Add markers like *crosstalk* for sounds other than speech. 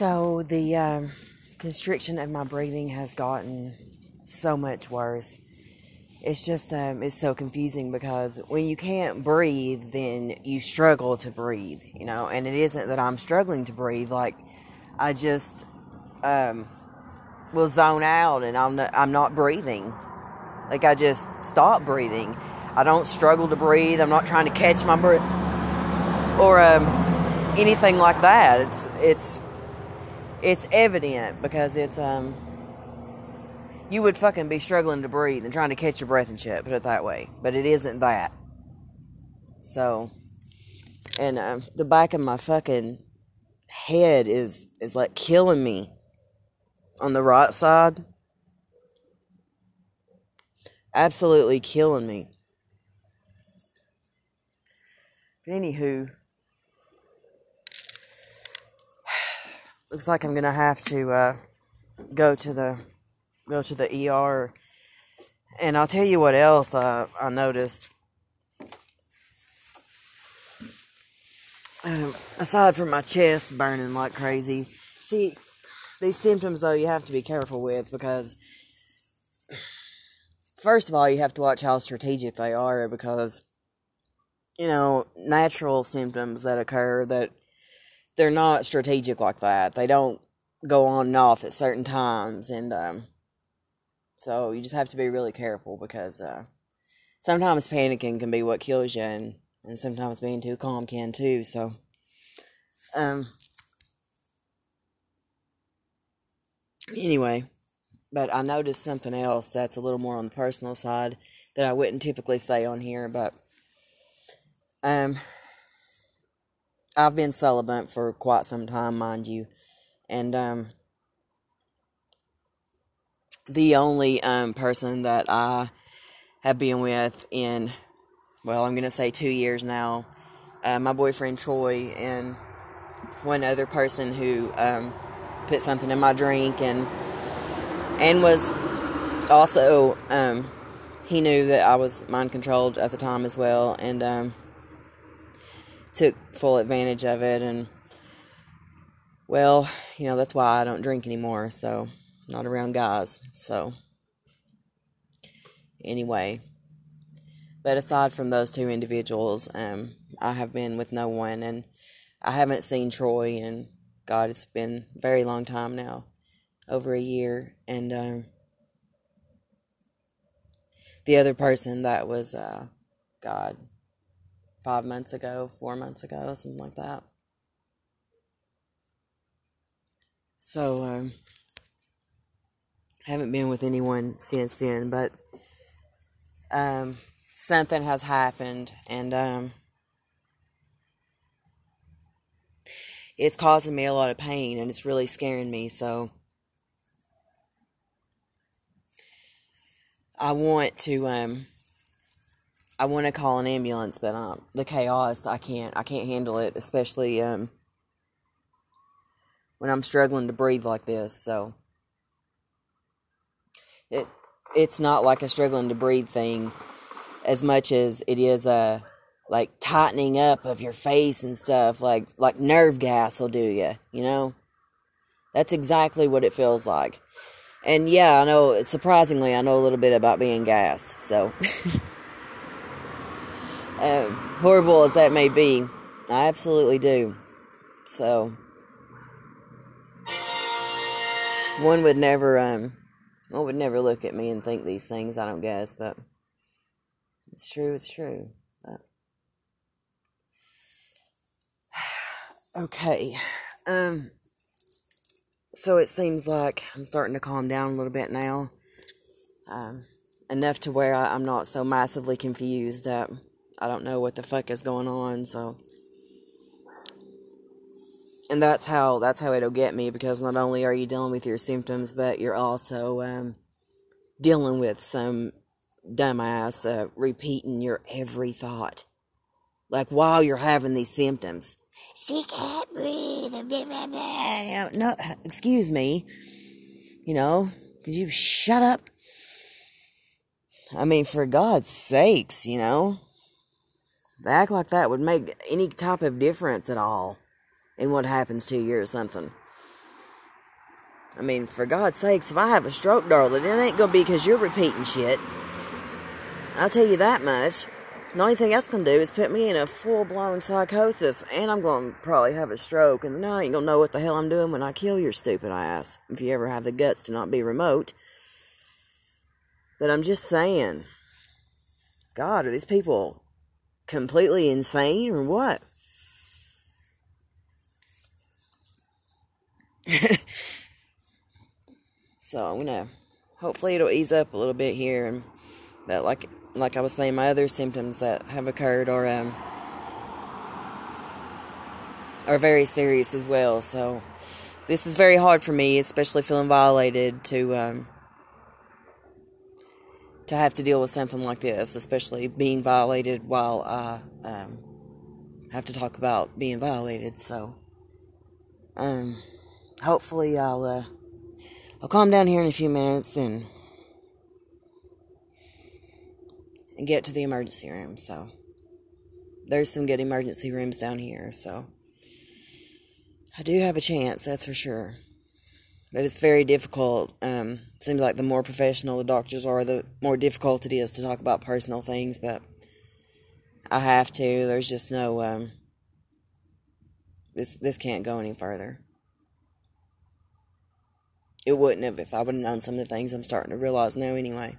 So the um, constriction of my breathing has gotten so much worse. It's just um, it's so confusing because when you can't breathe, then you struggle to breathe, you know. And it isn't that I'm struggling to breathe; like I just um, will zone out and I'm not, I'm not breathing. Like I just stop breathing. I don't struggle to breathe. I'm not trying to catch my breath or um, anything like that. It's it's it's evident because it's um you would fucking be struggling to breathe and trying to catch your breath and shit, put it that way. But it isn't that. So and um, the back of my fucking head is is like killing me on the right side. Absolutely killing me. But anywho, looks like I'm gonna have to uh, go to the go to the ER. And I'll tell you what else I, I noticed. Um, aside from my chest burning like crazy, see, these symptoms though you have to be careful with because first of all you have to watch how strategic they are because you know natural symptoms that occur that they're not strategic like that. They don't go on and off at certain times and um, so you just have to be really careful because uh, sometimes panicking can be what kills you and, and sometimes being too calm can too so um Anyway, but I noticed something else that's a little more on the personal side that I wouldn't typically say on here, but um I've been celibate for quite some time, mind you. And um the only um person that I have been with in well, I'm gonna say two years now, uh, my boyfriend Troy and one other person who um put something in my drink and and was also um, he knew that I was mind controlled at the time as well and um, took full advantage of it and well you know that's why I don't drink anymore so not around guys so anyway but aside from those two individuals um, I have been with no one and I haven't seen Troy and God, it's been a very long time now, over a year. And um, the other person that was, uh, God, five months ago, four months ago, something like that. So, um, haven't been with anyone since then, but um, something has happened, and um, it's causing me a lot of pain and it's really scaring me. So I want to um I want to call an ambulance, but um the chaos I can't I can't handle it, especially um when I'm struggling to breathe like this. So. It it's not like a struggling to breathe thing as much as it is a like tightening up of your face and stuff like like nerve gas will do you you know? That's exactly what it feels like. And yeah i know surprisingly i know a little bit about being gassed so *laughs* um, horrible as that may be i absolutely do so one would never um one would never look at me and think these things i don't guess but it's true it's true *sighs* Okay. Um so it seems like I'm starting to calm down a little bit now. Um enough to where I, I'm not so massively confused that I don't know what the fuck is going on, so and that's how that's how it'll get me because not only are you dealing with your symptoms, but you're also um, dealing with some dumbass uh, repeating your every thought, like while you're having these symptoms she can't breathe. *laughs* No, excuse me. You know, could you shut up? I mean, for God's sakes, you know. To act like that would make any type of difference at all in what happens to you or something. I mean, for God's sakes, if I have a stroke, darling, it ain't gonna be because you're repeating shit. I'll tell you that much. The only thing that's gonna do is put me in a full blown psychosis, and I'm gonna probably have a stroke, and I ain't gonna know what the hell I'm doing when I kill your stupid ass, if you ever have the guts to not be remote. But I'm just saying, God, are these people completely insane or what? *laughs* so I'm gonna hopefully it'll ease up a little bit here and but like like I was saying my other symptoms that have occurred are um are very serious as well so this is very hard for me especially feeling violated to um to have to deal with something like this especially being violated while I um have to talk about being violated so um hopefully I'll uh, I'll calm down here in a few minutes and and get to the emergency room. So there's some good emergency rooms down here, so I do have a chance, that's for sure. But it's very difficult. Um, seems like the more professional the doctors are, the more difficult it is to talk about personal things. But I have to. There's just no. Um, this this can't go any further it wouldn't have if I would have known some of the things I'm starting to realize now anyway.